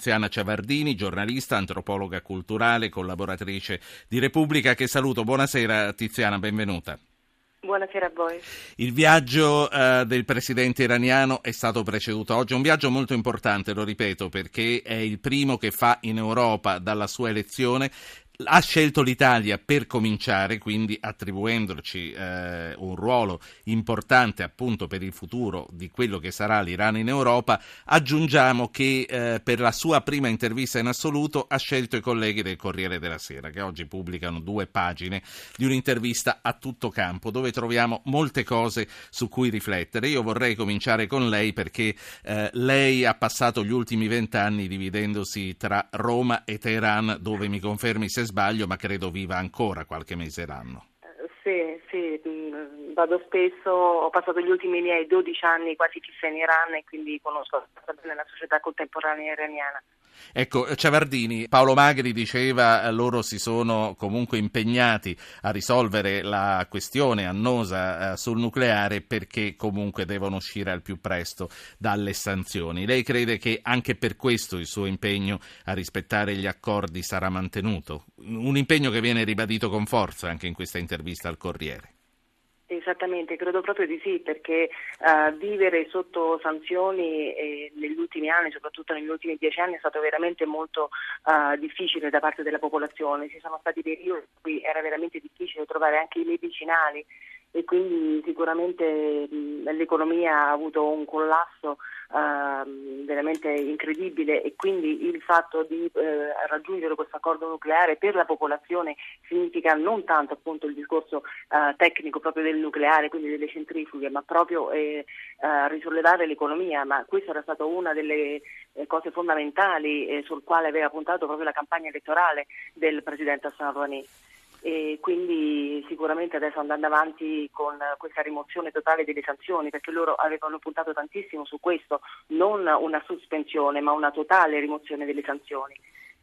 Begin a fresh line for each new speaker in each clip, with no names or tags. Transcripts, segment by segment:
Tiziana Ciavardini, giornalista, antropologa culturale, collaboratrice di Repubblica, che saluto. Buonasera Tiziana, benvenuta.
Buonasera a voi.
Il viaggio uh, del presidente iraniano è stato preceduto oggi, un viaggio molto importante, lo ripeto, perché è il primo che fa in Europa dalla sua elezione ha scelto l'Italia per cominciare, quindi attribuendoci eh, un ruolo importante appunto per il futuro di quello che sarà l'Iran in Europa, aggiungiamo che eh, per la sua prima intervista in assoluto ha scelto i colleghi del Corriere della Sera, che oggi pubblicano due pagine di un'intervista a tutto campo, dove troviamo molte cose su cui riflettere. Io vorrei cominciare con lei perché eh, lei ha passato gli ultimi vent'anni dividendosi tra Roma e Teheran, dove mi confermi se sbaglio, ma credo viva ancora qualche mese l'anno.
Sì, sì, mm, vado spesso, ho passato gli ultimi miei 12 anni quasi fissa in Iran e quindi conosco bene la società contemporanea iraniana.
Ecco, Ciavardini, Paolo Magri diceva eh, loro si sono comunque impegnati a risolvere la questione annosa eh, sul nucleare perché comunque devono uscire al più presto dalle sanzioni. Lei crede che anche per questo il suo impegno a rispettare gli accordi sarà mantenuto? Un impegno che viene ribadito con forza anche in questa intervista al Corriere.
Esattamente, credo proprio di sì, perché uh, vivere sotto sanzioni eh, negli ultimi anni, soprattutto negli ultimi dieci anni, è stato veramente molto uh, difficile da parte della popolazione. Ci sono stati periodi in cui era veramente difficile trovare anche i medicinali e quindi sicuramente l'economia ha avuto un collasso uh, veramente incredibile e quindi il fatto di eh, raggiungere questo accordo nucleare per la popolazione significa non tanto appunto il discorso uh, tecnico proprio del nucleare, quindi delle centrifughe, ma proprio eh, uh, risollevare l'economia, ma questa era stata una delle eh, cose fondamentali eh, sul quale aveva puntato proprio la campagna elettorale del Presidente Hassan e quindi sicuramente adesso andando avanti con questa rimozione totale delle sanzioni perché loro avevano puntato tantissimo su questo, non una sospensione ma una totale rimozione delle sanzioni.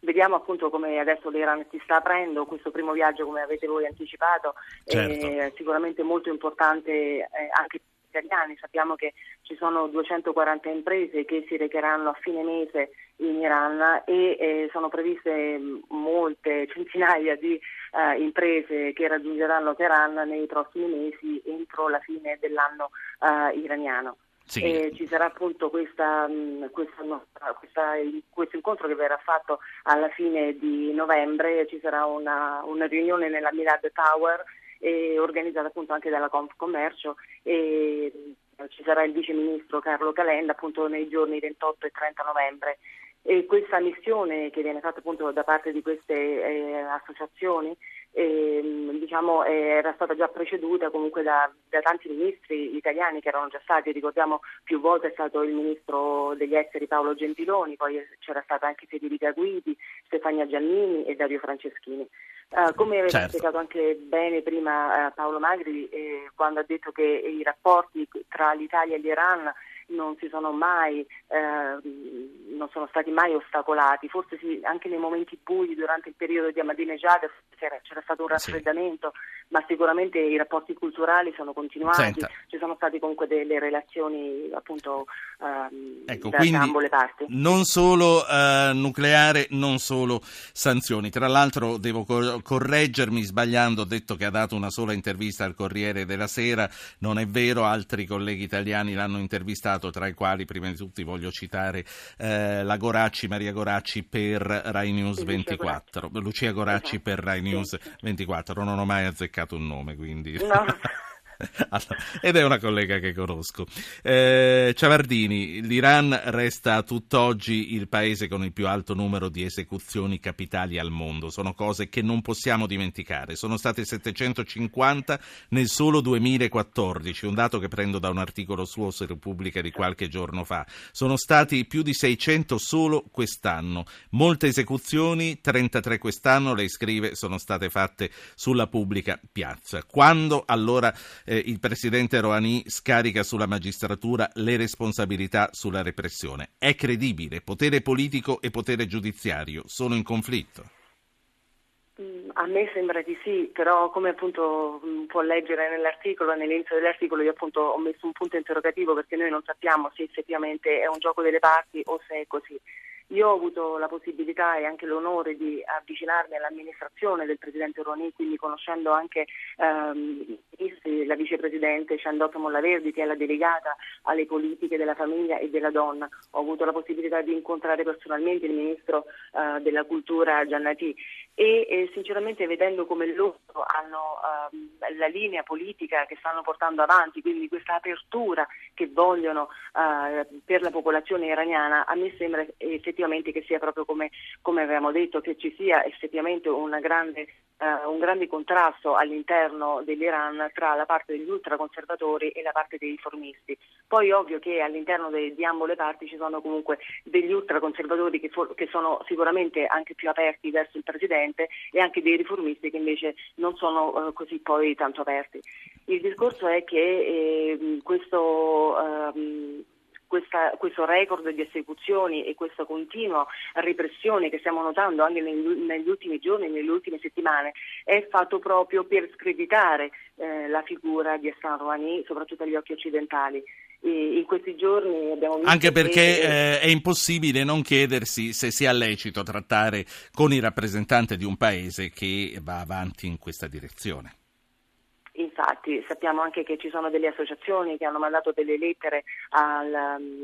Vediamo appunto come adesso l'Iran si sta aprendo, questo primo viaggio come avete voi anticipato certo. è sicuramente molto importante eh, anche italiani. Sappiamo che ci sono 240 imprese che si recheranno a fine mese in Iran e eh, sono previste molte centinaia di eh, imprese che raggiungeranno Teheran nei prossimi mesi entro la fine dell'anno eh, iraniano. Sì. E ci sarà appunto questa, questa, questa, questo incontro che verrà fatto alla fine di novembre, ci sarà una, una riunione nella Milad Tower eh, organizzata appunto anche dalla Confcommercio e eh, ci sarà il vice ministro Carlo Calenda appunto nei giorni 28 e 30 novembre. E questa missione che viene fatta appunto da parte di queste eh, associazioni eh, diciamo, era stata già preceduta comunque da, da, tanti ministri italiani che erano già stati, ricordiamo più volte è stato il ministro degli esteri Paolo Gentiloni, poi c'era stata anche Federica Guidi, Stefania Giannini e Dario Franceschini. Uh, come aveva certo. spiegato anche bene prima uh, Paolo Magri eh, quando ha detto che i rapporti tra l'Italia e l'Iran non si sono mai eh, non sono stati mai ostacolati, forse sì, anche nei momenti bui durante il periodo di Ahmadinejad c'era, c'era stato un raffreddamento, sì. ma sicuramente i rapporti culturali sono continuati, Senta. ci sono state comunque delle relazioni appunto ehm,
ecco, da, da ambo le parti. Non solo eh, nucleare, non solo sanzioni. Tra l'altro devo cor- correggermi sbagliando, ho detto che ha dato una sola intervista al Corriere della Sera, non è vero, altri colleghi italiani l'hanno intervistato, tra i quali prima di tutti voglio citare eh, la Goracci, Maria Goracci per Rai News 24, Lucia Goracci per Rai News 24, non ho mai azzeccato un nome, quindi... No. ed è una collega che conosco. Eh, Ciavardini, l'Iran resta tutt'oggi il paese con il più alto numero di esecuzioni capitali al mondo. Sono cose che non possiamo dimenticare. Sono state 750 nel solo 2014, un dato che prendo da un articolo suo su Repubblica di qualche giorno fa. Sono stati più di 600 solo quest'anno. Molte esecuzioni, 33 quest'anno, lei scrive, sono state fatte sulla pubblica piazza. Quando allora il presidente Rouhani scarica sulla magistratura le responsabilità sulla repressione. È credibile? Potere politico e potere giudiziario sono in conflitto?
Mm, a me sembra di sì, però come appunto mm, può leggere nell'articolo, nell'inizio dell'articolo io appunto ho messo un punto interrogativo perché noi non sappiamo se effettivamente è un gioco delle parti o se è così. Io ho avuto la possibilità e anche l'onore di avvicinarmi all'amministrazione del Presidente Rouhani, quindi conoscendo anche ehm, la Vicepresidente Shandot Mollaverdi che è la delegata alle politiche della famiglia e della donna. Ho avuto la possibilità di incontrare personalmente il Ministro eh, della Cultura Giannati e eh, sinceramente vedendo come loro hanno eh, la linea politica che stanno portando avanti, quindi questa apertura che vogliono eh, per la popolazione iraniana, a me sembra effettivamente che sia proprio come, come avevamo detto, che ci sia effettivamente grande, uh, un grande contrasto all'interno dell'Iran tra la parte degli ultraconservatori e la parte dei riformisti. Poi ovvio che all'interno de, di ambo le parti ci sono comunque degli ultraconservatori che, for- che sono sicuramente anche più aperti verso il Presidente e anche dei riformisti che invece non sono uh, così poi tanto aperti. Il discorso è che eh, questo uh, questa, questo record di esecuzioni e questa continua repressione che stiamo notando anche negli, negli ultimi giorni, nelle ultime settimane, è fatto proprio per screditare eh, la figura di Hassan Rouhani, soprattutto agli occhi occidentali. E in questi giorni abbiamo visto
Anche perché che... eh, è impossibile non chiedersi se sia lecito trattare con i rappresentanti di un paese che va avanti in questa direzione.
Infatti sappiamo anche che ci sono delle associazioni che hanno mandato delle lettere al,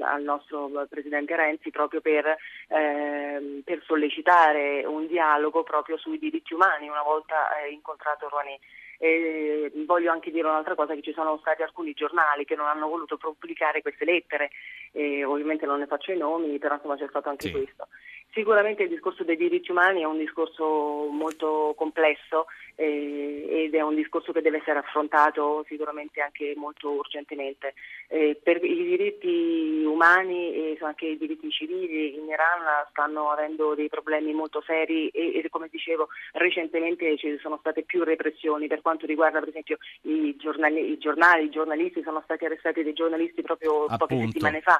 al nostro Presidente Renzi proprio per, eh, per, sollecitare un dialogo proprio sui diritti umani una volta eh, incontrato Rouhani. E voglio anche dire un'altra cosa, che ci sono stati alcuni giornali che non hanno voluto pubblicare queste lettere, e ovviamente non ne faccio i nomi, però insomma c'è stato anche sì. questo. Sicuramente il discorso dei diritti umani è un discorso molto complesso eh, ed è un discorso che deve essere affrontato sicuramente anche molto urgentemente. Eh, per i diritti umani e anche i diritti civili in Iran stanno avendo dei problemi molto seri e, e come dicevo recentemente ci sono state più repressioni per quanto riguarda per esempio i giornali, i, giornali, i giornalisti, sono stati arrestati dei giornalisti proprio Appunto. poche settimane fa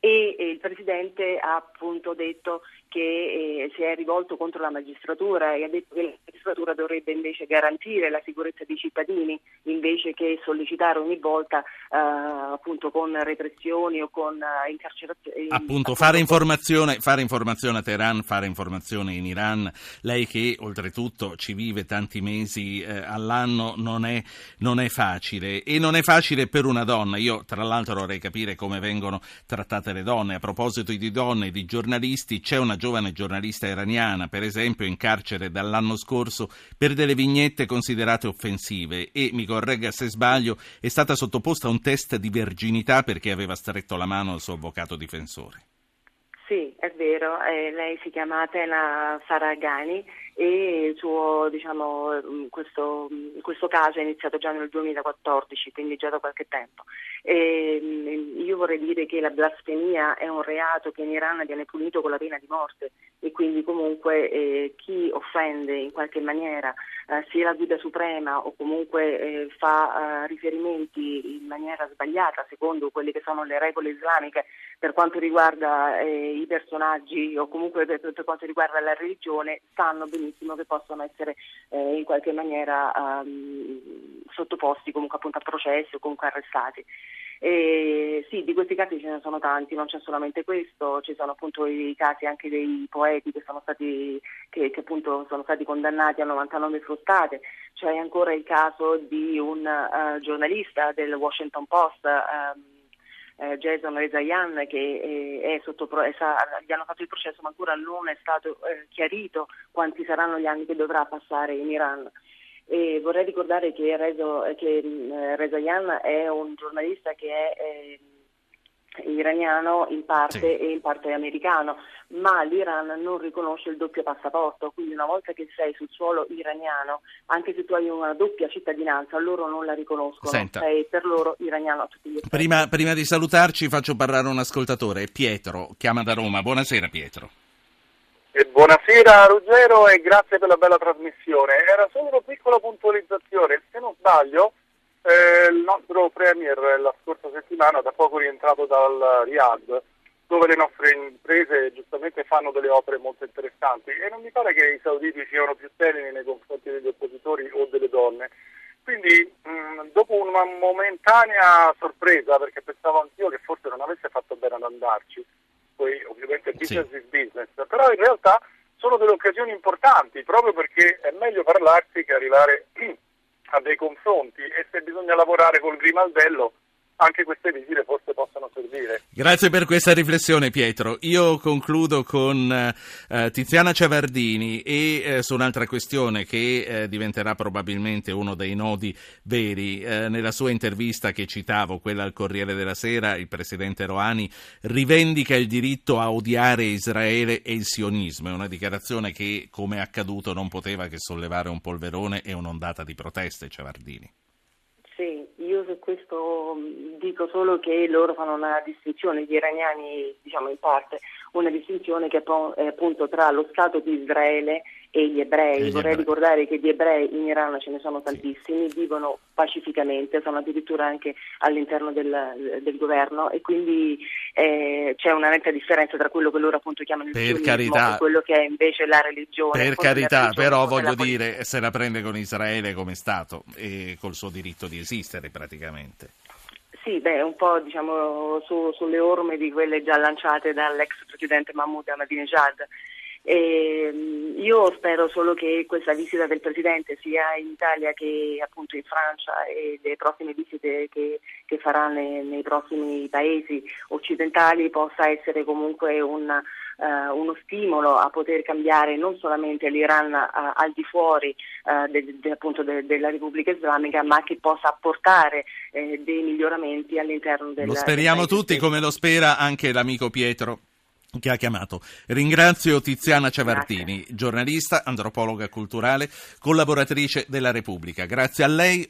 e, il Presidente ha appunto detto che eh, si è rivolto contro la magistratura e ha detto che la magistratura dovrebbe invece garantire la sicurezza dei cittadini invece che sollecitare ogni volta eh, appunto con repressioni o con eh, incarcerazioni.
Appunto, fare informazione, fare informazione a Teheran, fare informazione in Iran, lei che oltretutto ci vive tanti mesi eh, all'anno non è, non è facile e non è facile per una donna. Io tra l'altro vorrei capire come vengono trattate le donne. A proposito di donne e di giornalisti, c'è una giovane giornalista iraniana, per esempio, in carcere dall'anno scorso per delle vignette considerate offensive e, mi corregga se sbaglio, è stata sottoposta a un test di verginità perché aveva stretto la mano al suo avvocato difensore.
Sì, è vero, eh, lei si chiama Atena Faragani e suo, diciamo, mm, questo, mm, questo, caso è iniziato già nel 2014, quindi già da qualche tempo. E, io vorrei dire che la blasfemia è un reato che in Iran viene punito con la pena di morte e quindi comunque eh, chi offende in qualche maniera eh, sia la guida suprema o comunque eh, fa eh, riferimenti in maniera sbagliata secondo quelle che sono le regole islamiche per quanto riguarda eh, i personaggi o comunque per, per, quanto riguarda la religione sanno benissimo che possono essere eh, in qualche maniera um, sottoposti comunque appunto a processi o comunque arrestati. E sì, di questi casi ce ne sono tanti, non c'è solamente questo, ci sono appunto i casi anche dei poeti che sono stati, che, che appunto sono stati condannati a 99 fruttate, c'è ancora il caso di un uh, giornalista del Washington Post. Um, Jason Rezayan che eh, è sotto è gli hanno fatto il processo ma ancora non è stato eh, chiarito quanti saranno gli anni che dovrà passare in Iran. E vorrei ricordare che, Rezo, che eh, Rezayan è un giornalista che è eh, iraniano in parte sì. e in parte americano, ma l'Iran non riconosce il doppio passaporto, quindi una volta che sei sul suolo iraniano, anche se tu hai una doppia cittadinanza, loro non la riconoscono, Senta. sei per loro iraniano a tutti gli effetti.
Prima, prima di salutarci faccio parlare un ascoltatore, Pietro, chiama da Roma. Buonasera Pietro.
Eh, buonasera Ruggero e grazie per la bella trasmissione. Era solo una piccola puntualizzazione, se non sbaglio eh, il nostro Premier la scorsa settimana da poco rientrato dal Riyadh dove le nostre imprese giustamente fanno delle opere molto interessanti e non mi pare che i sauditi siano più teneri nei confronti degli oppositori o delle donne. Quindi mh, dopo una momentanea sorpresa, perché pensavo anch'io che forse non avesse fatto bene ad andarci, poi ovviamente business sì. is business, però in realtà sono delle occasioni importanti proprio perché è meglio parlarsi che arrivare a dei confronti e se bisogna lavorare col grimaldello anche queste visite forse possono servire.
Grazie per questa riflessione Pietro. Io concludo con eh, Tiziana Ciavardini e eh, su un'altra questione che eh, diventerà probabilmente uno dei nodi veri. Eh, nella sua intervista che citavo, quella al Corriere della Sera, il presidente Roani rivendica il diritto a odiare Israele e il sionismo. È una dichiarazione che, come è accaduto, non poteva che sollevare un polverone e un'ondata di proteste, Ciavardini.
Sì, io su questo dico solo che loro fanno una distinzione, gli iraniani diciamo in parte, una distinzione che è appunto tra lo Stato di Israele e gli ebrei. Gli Vorrei ebrei. ricordare che gli ebrei in Iran ce ne sono tantissimi, sì. vivono pacificamente, sono addirittura anche all'interno del, del governo e quindi eh, c'è una netta differenza tra quello che loro appunto chiamano il per carità, e quello che è invece la religione.
Per carità, però voglio dire, se la prende con Israele come Stato e col suo diritto di esistere praticamente.
Sì, beh, un po' diciamo su, sulle orme di quelle già lanciate dall'ex presidente Mahmoud Ahmadinejad. E ehm, io spero solo che questa visita del Presidente sia in Italia che appunto in Francia e le prossime visite che, che farà nei, nei, prossimi paesi occidentali possa essere comunque un, uh, uno stimolo a poter cambiare non solamente l'Iran uh, al di fuori uh, de, de, appunto de, della Repubblica Islamica ma che possa apportare eh, dei miglioramenti all'interno del
Lo speriamo tutti come lo spera anche l'amico Pietro che ha chiamato. Ringrazio Tiziana Ciavartini, Grazie. giornalista, antropologa culturale, collaboratrice della Repubblica. Grazie a lei.